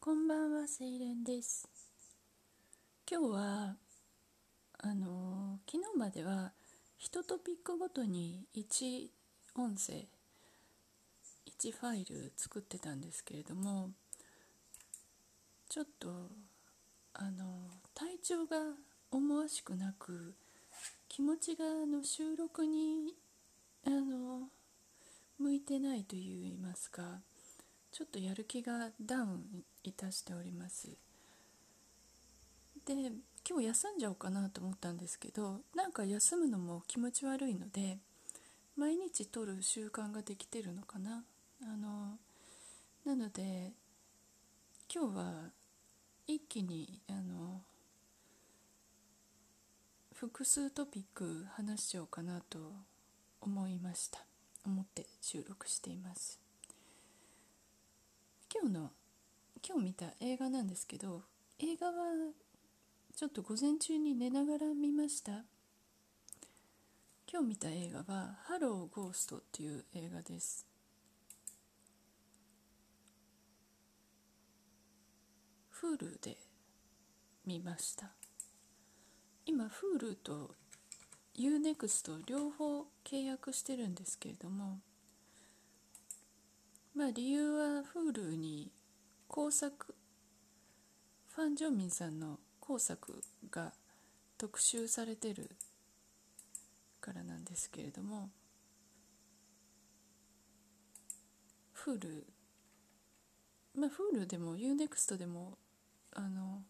こんばんは、セイレンです。今日は、あの昨日までは1トピックごとに1音声、1ファイル作ってたんですけれども、ちょっと、あの体調が思わしくなく、気持ちがあの収録に、あの向いてないといいますか、ちょっとやる気がダウンいたしております。で今日休んじゃおうかなと思ったんですけどなんか休むのも気持ち悪いので毎日撮る習慣ができてるのかな。あのなので今日は一気にあの複数トピック話しちゃおうかなと思いました。思って収録しています。今日の今日見た映画なんですけど映画はちょっと午前中に寝ながら見ました。今日見た映画は「ハローゴースト」っていう映画です。Hulu で見ました。今 Hulu と UNEXT 両方契約してるんですけれどもまあ理由は Hulu に工作ファン・ジョンミンさんの工作が特集されてるからなんですけれども Hulu まあ Hulu でも UNEXT でもあの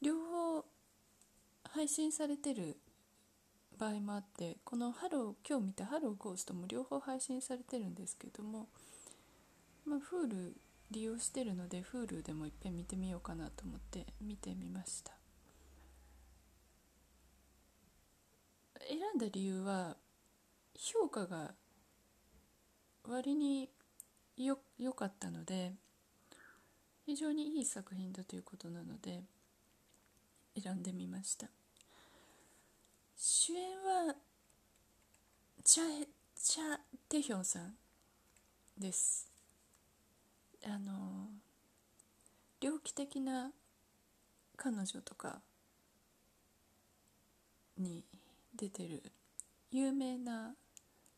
両方配信されてる場合もあってこのハロー今日見た「ハローゴースト」も両方配信されてるんですけどもまあ、Hulu 利用してるので Hulu でもいっぺん見てみようかなと思って見てみました。選んだ理由は評価が割によ良かったので非常にいい作品だということなので選んでみました。主演はチャチャ・テヒョンさんです。あの猟奇的な彼女とかに出てる有名な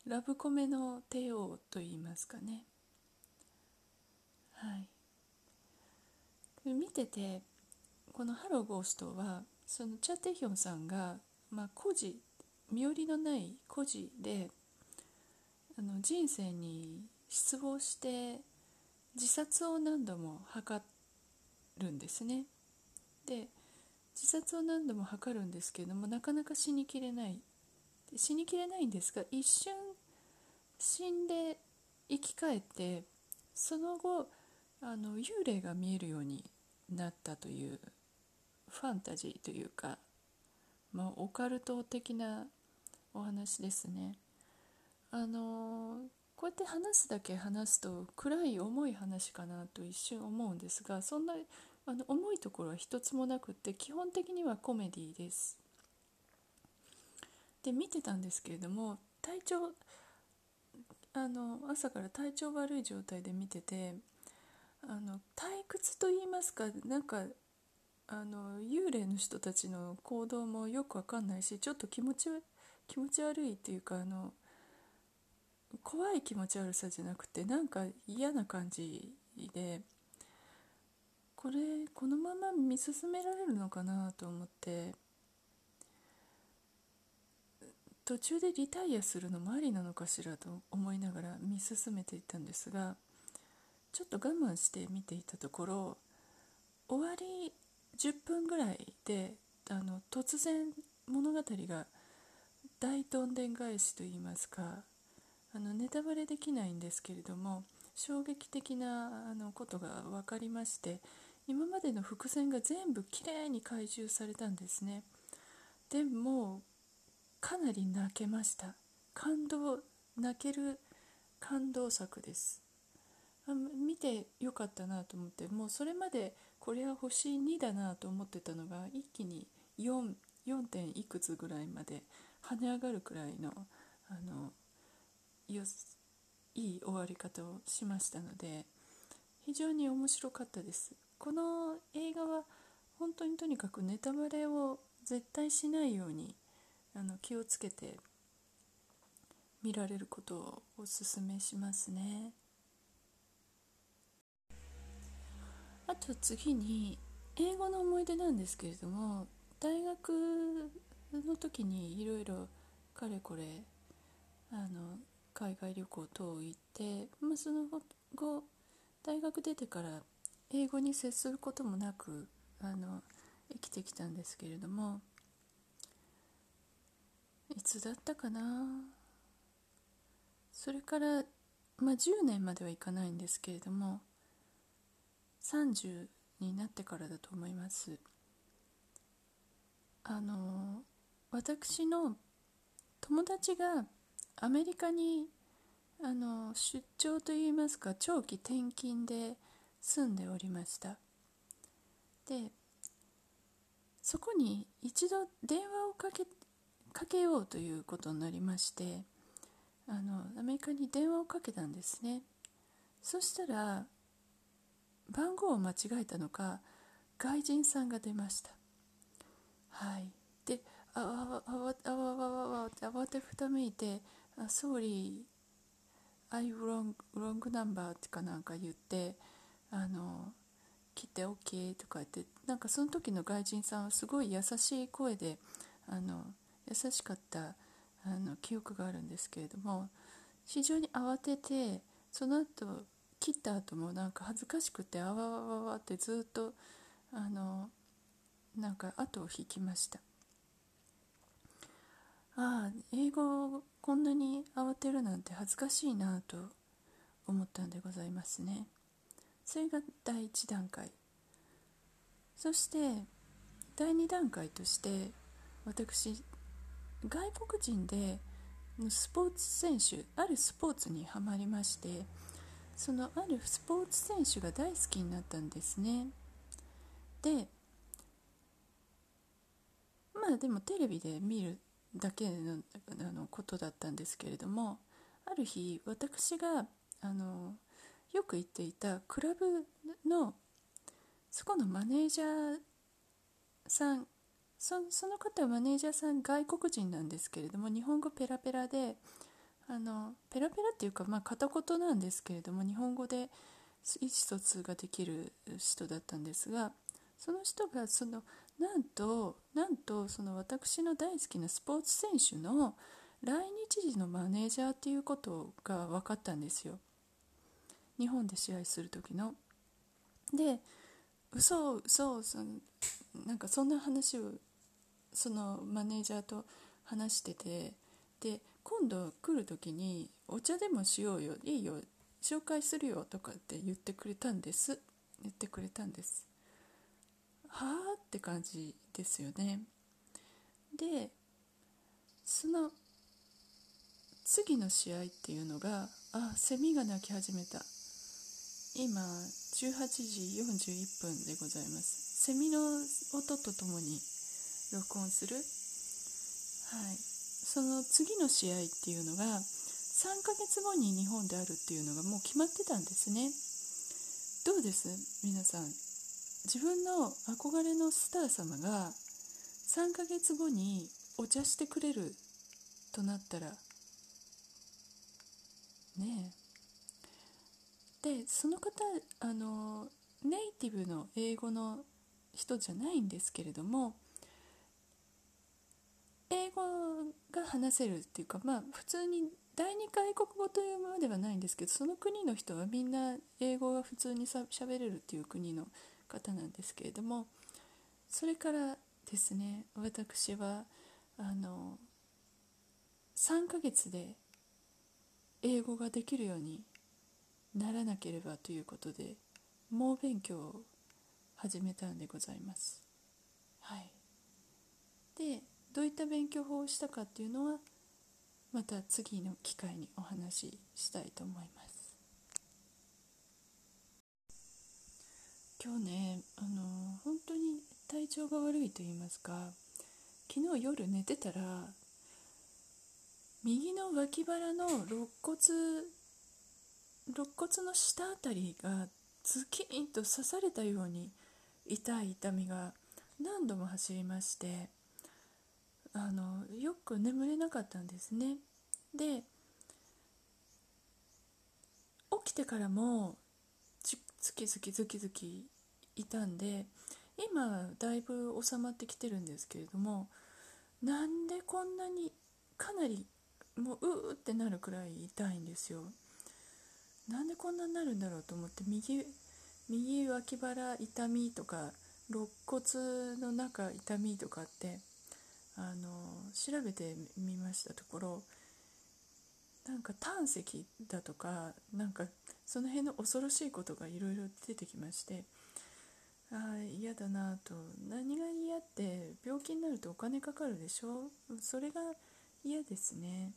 ラブコメの帝王といいますかね。はい。見ててこの「ハローゴーストは」そのチャ・テヒョンさんが、まあ、孤児身寄りのない孤児であの人生に失望して自殺を何度も図るんですね。で自殺を何度も図るんですけれどもなかなか死にきれない。死にきれないんですが一瞬死んで生き返ってその後あの幽霊が見えるようになったというファンタジーというか、まあ、オカルト的なお話ですね。あのこうやって話すだけ話すと暗い重い話かなと一瞬思うんですがそんなあの重いところは一つもなくって基本的にはコメディです。で見てたんですけれども体調あの朝から体調悪い状態で見ててあの退屈と言いますかなんかあの幽霊の人たちの行動もよくわかんないしちょっと気持ち気持ち悪いっていうかあの怖い気持ち悪さじゃなくてなんか嫌な感じでこれこのまま見進められるのかなと思って途中でリタイアするのもありなのかしらと思いながら見進めていったんですがちょっと我慢して見ていたところ終わり10分ぐらいであの突然物語が大どんでん返しといいますかあのネタバレできないんですけれども衝撃的なあのことが分かりまして今までの伏線が全部きれいに回収されたんですね。でもかなり泣けました。感動泣ける感動作です。見てよかったなと思ってもうそれまでこれは星2だなと思ってたのが一気に 4, 4点いくつぐらいまで跳ね上がるくらいのあのよいい終わり方をしましたので非常に面白かったです。この映画は本当にとにかくネタバレを絶対しないようにあの気をつけて見られることをおすすめしますね。あと次に英語の思い出なんですけれども大学の時にいろいろかれこれあの海外旅行等行って、まあ、その後大学出てから英語に接することもなくあの生きてきたんですけれどもいつだったかな？それから、まあ、10年まではいかないんですけれども30になってからだと思います。あの私の友達がアメリカにあの出張といいますか長期転勤で住んでおりました。でそこに一度電話をかけかけようということになりましてあのアメリカに電話をかけたんですね。そしたら番号を間違えたのか外人さんが出ました。はい。であわあわあわわわわ慌てふためいて「あ Sorry. I wrong, wrong number」ってかなんか言ってあの来て OK とか言ってなんかその時の外人さんはすごい優しい声であの優しかったあの記憶があるんですけれども非常に慌ててその後切った後もなんか恥ずかしくてあわわわわってずっとあのなんか後を引きました。ああ英語をこんなに慌てるなんて恥ずかしいなと思ったんでございますね。それが第1段階。そして第2段階として私外国人でスポーツ選手あるスポーツにはまりましてそのあるスポーツ選手が大好きになったんですね。でまあでもテレビで見るだけのあのことだったんですけれどもある日私があのよく行っていたクラブのそこのマネージャーさんその方はマネージャーさん外国人なんですけれども日本語ペラペラであのペラペラっていうか、まあ、片言なんですけれども日本語で意思疎通ができる人だったんですがその人がそのなんとなんとその私の大好きなスポーツ選手の来日時のマネージャーっていうことが分かったんですよ。日本で試合する時の。で嘘嘘嘘なんかそんな話をそのマネージャーと話してて。で今度来る時にお茶でもしようよいいよ紹介するよとかって言ってくれたんです。言ってくれたんです。はあって感じですよね。でその次の試合っていうのがあセミが鳴き始めた。今18時41分でございます。セミの音とともに録音する、はい、その次の試合っていうのが3ヶ月後に日本であるっていうのがもう決まってたんですね。どうです？皆さん。自分の憧れのスター様が3ヶ月後にお茶してくれるとなったらねえ。でその方あのネイティブの英語の人じゃないんですけれども英語が話せるっていうかまあ普通に第二外国語というものではないんですけどその国の人はみんな英語が普通にしゃべれるっていう国の方なんですけれどもそれからですね私はあの3ヶ月で英語ができるようにならなければということで猛勉強を始めたんでございます。はい、でどういった勉強法をしたかっていうのはまた次の機会にお話ししたいと思います今日ねあの本当に体調が悪いと言いますか昨日夜寝てたら右の脇腹の肋骨肋骨の下あたりがズキーンと刺されたように痛い痛みが何度も走りましてあのよく眠れなかったんですね。で起きてからもズキズキズキズキ痛んで今だいぶ収まってきてるんですけれどもなんでこんなにかなりもううーってなるくらい痛いんですよ。なんでこんなになるんだろうと思って右右脇腹痛みとか肋骨の中痛みとかってあの調べてみましたところなんか胆石だとかなんかその辺の恐ろしいことがいろいろ出てきましてああ嫌だなと。何が嫌って病気になるとお金かかるでしょ？それが嫌ですね。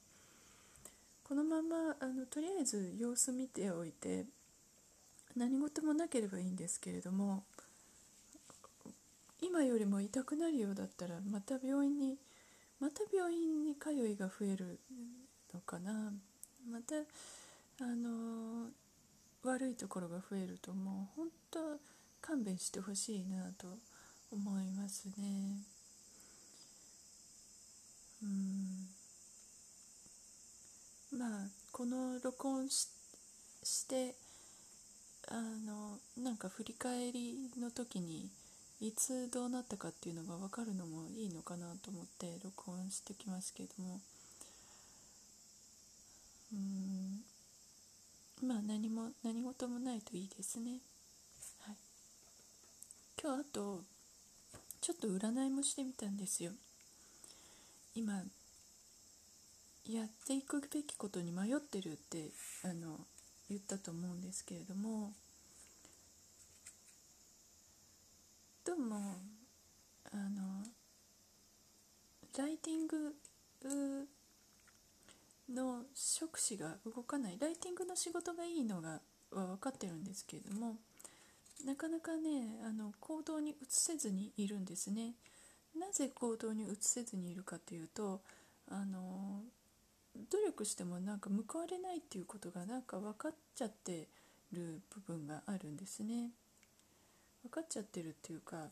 このままあのとりあえず様子見ておいて何事もなければいいんですけれども今よりも痛くなるようだったらまた病院にまた病院に通いが増えるのかな。またあの悪いところが増えるともう本当勘弁してほしいなと思いますね。うん。まあこの録音ししてあのなんか振り返りの時にいつどうなったかっていうのが分かるのもいいのかなと思って録音してきますけども。うん。まあ何も何事もないといいですね。はい。今日あとちょっと占いもしてみたんですよ。今やっていくべきことに迷ってるってあの言ったと思うんですけれども。どうもあのライティングの触手が動かないライティングの仕事がいいのがは分かってるんですけれどもなかなかねあの行動に移せずにいるんですね。なぜ行動に移せずにいるかというとあの努力してもなんか報われないっていうことがなんか分かっちゃってる部分があるんですね。分かっちゃってるっていうか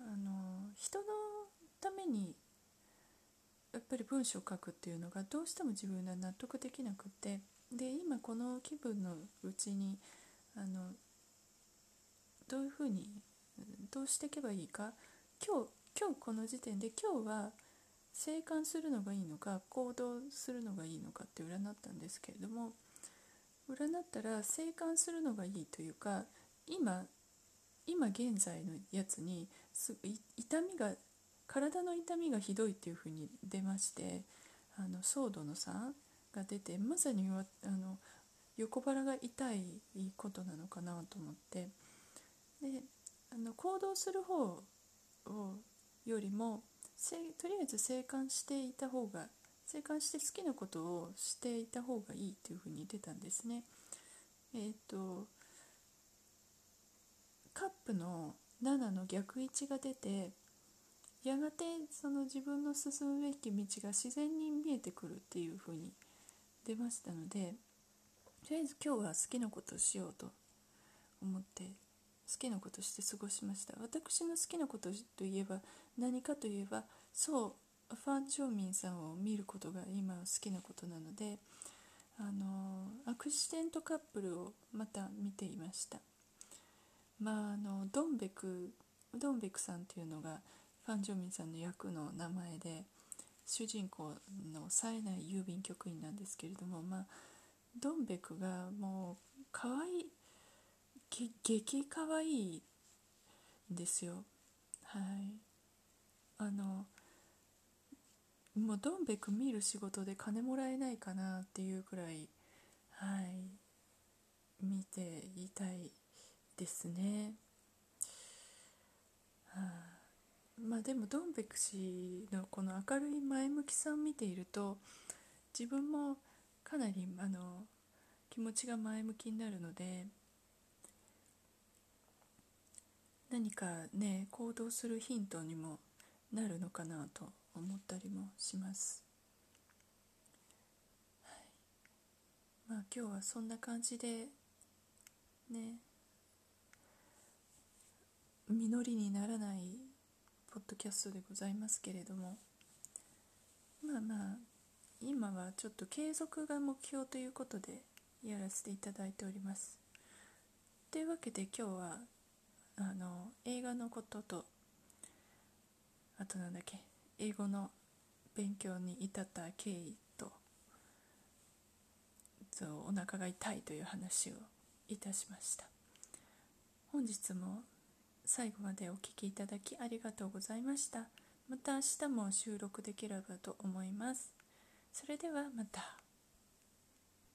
あの人のためにやっぱり文章を書くっていうのがどうしても自分が納得できなくてで今この気分のうちにあのどういうふうにどうしていけばいいか今日今日この時点で今日は生還するのがいいのか行動するのがいいのかって占ったんですけれども占ったら生還するのがいいというか今今現在のやつに痛みが体の痛みがひどいっていうふうに出ましてあのソードの3が出てまさにあの横腹が痛いことなのかなと思ってであの行動する方をよりもとりあえず生還していた方が生還して好きなことをしていた方がいいっていうふうに出たんですね。えっ、ー、とカップの7の逆位置が出てやがてその自分の進むべき道が自然に見えてくるっていうふうに出ましたのでとりあえず今日は好きなことをしようと思って好きなことして過ごしました。私の好きなことといえば何かといえばそうファン・ジョンミンさんを見ることが今好きなことなのであのアクシデントカップルをまた見ていました。まああのドンベクドンベクさんっていうのがファン・ジョミンさんの役の名前で主人公の冴えない郵便局員なんですけれどもまあドンベクがもう可愛い激可愛いんですよ。はい。あのもうどんべく見る仕事で金もらえないかなっていうくらいはい。見ていたいですね、はあ、まあでもどんべく氏のこの明るい前向きさを見ていると自分もかなりあの気持ちが前向きになるので何かね行動するヒントにもなるのかなと思ったりもします。はい、まあ今日はそんな感じでね実りにならないポッドキャストでございますけれどもまあまあ今はちょっと継続が目標ということでやらせていただいております。というわけで今日はあの映画のこととあとなんだっけ英語の勉強に至った経緯とそうお腹が痛いという話をいたしました。本日も最後までお聴きいただきありがとうございましたまた明日も収録できればと思いますそれではまた。